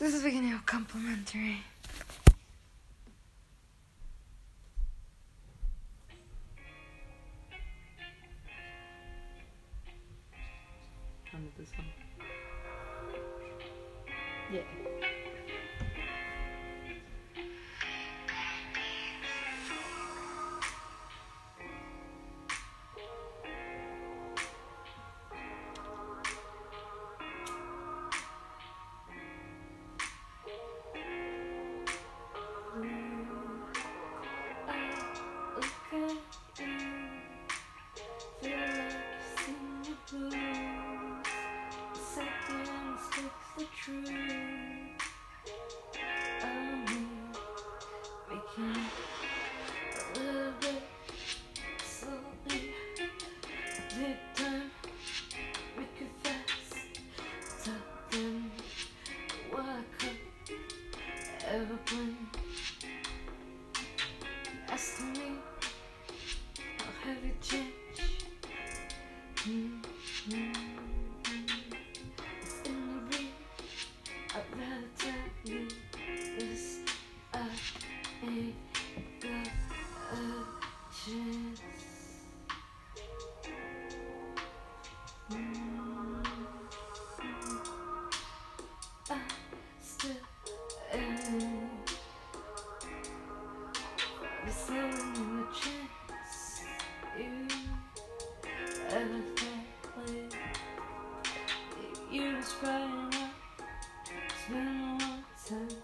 This is beginning of complimentary. Turn to this one. Yeah. Asking me how have you changed? Mm, mm, A chance. You ever think you was crying out?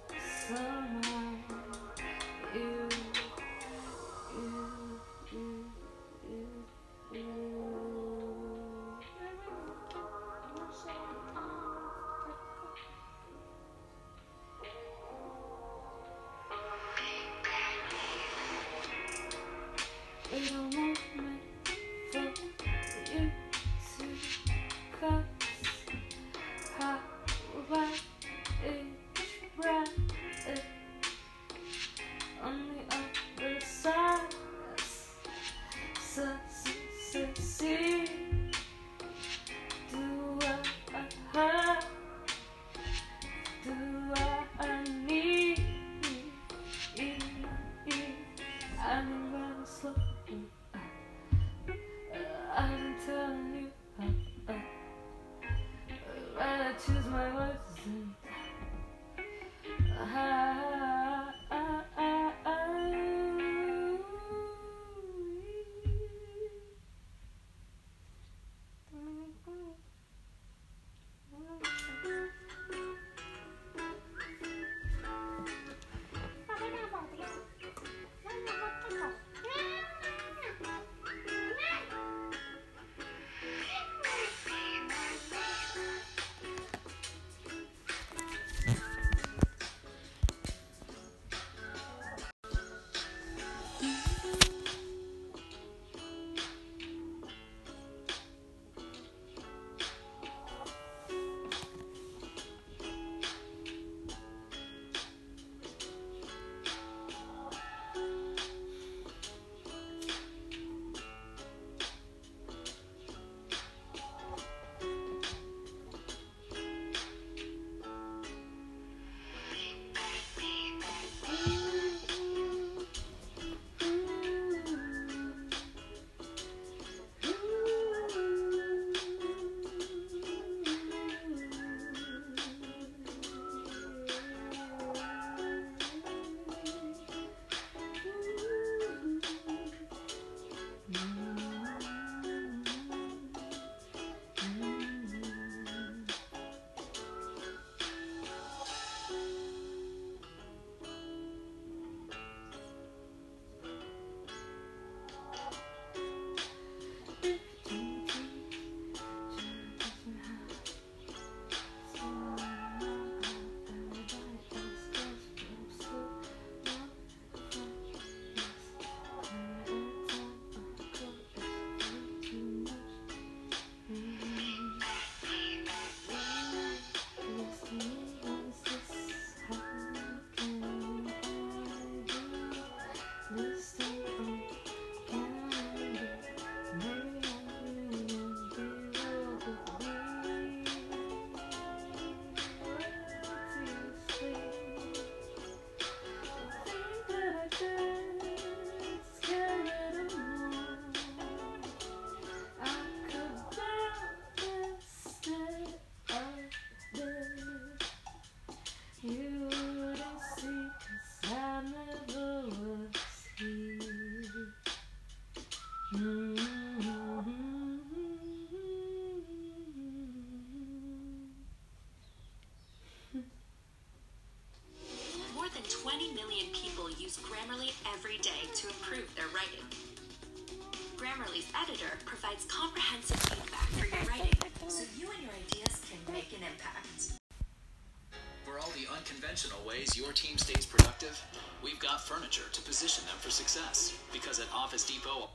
Mm-hmm. Because at Office Depot,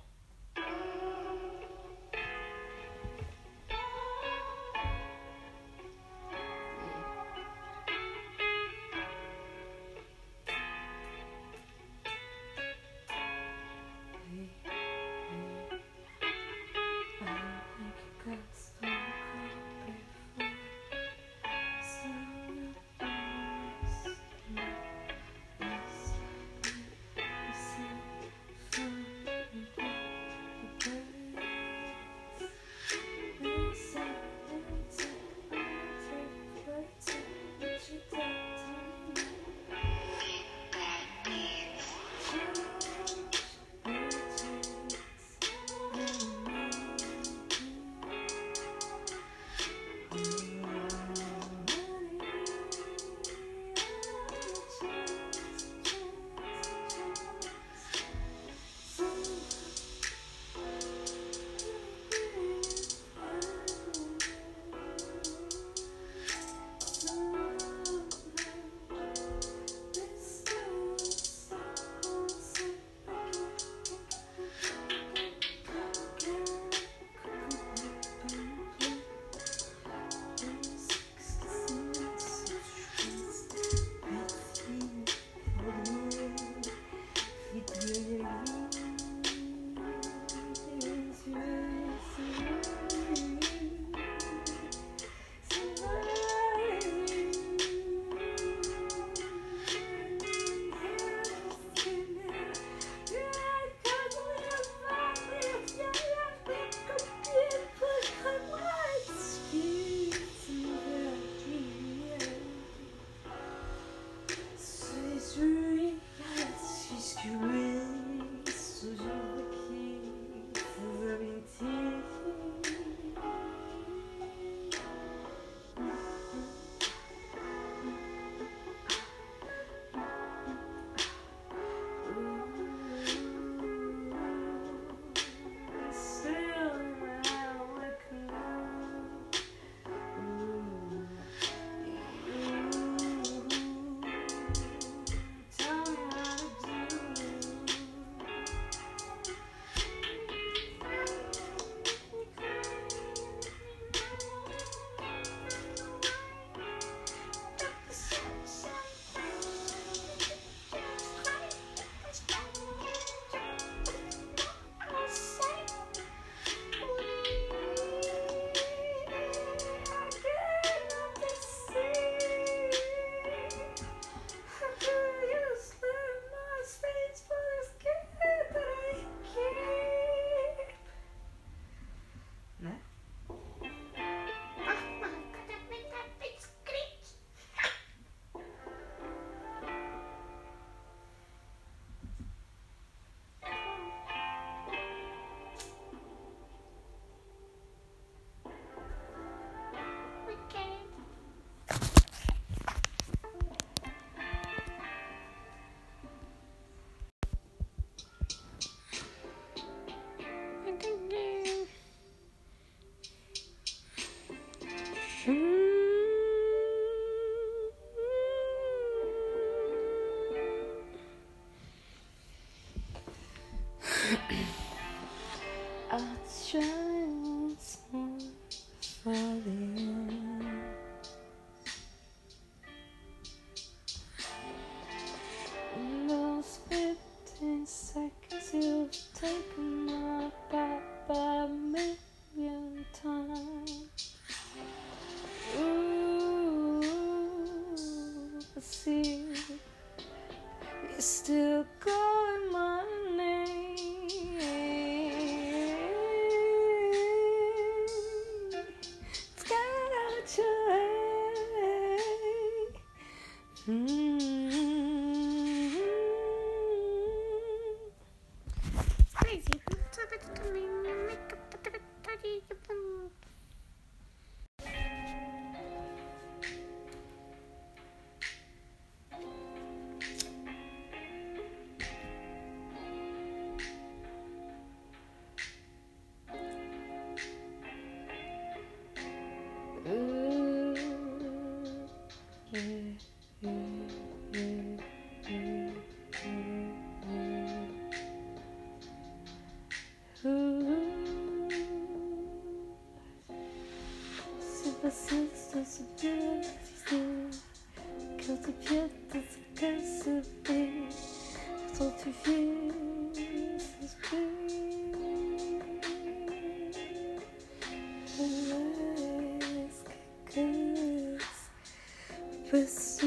queres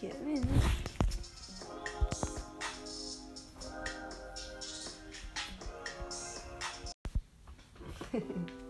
甜妹。嘿 嘿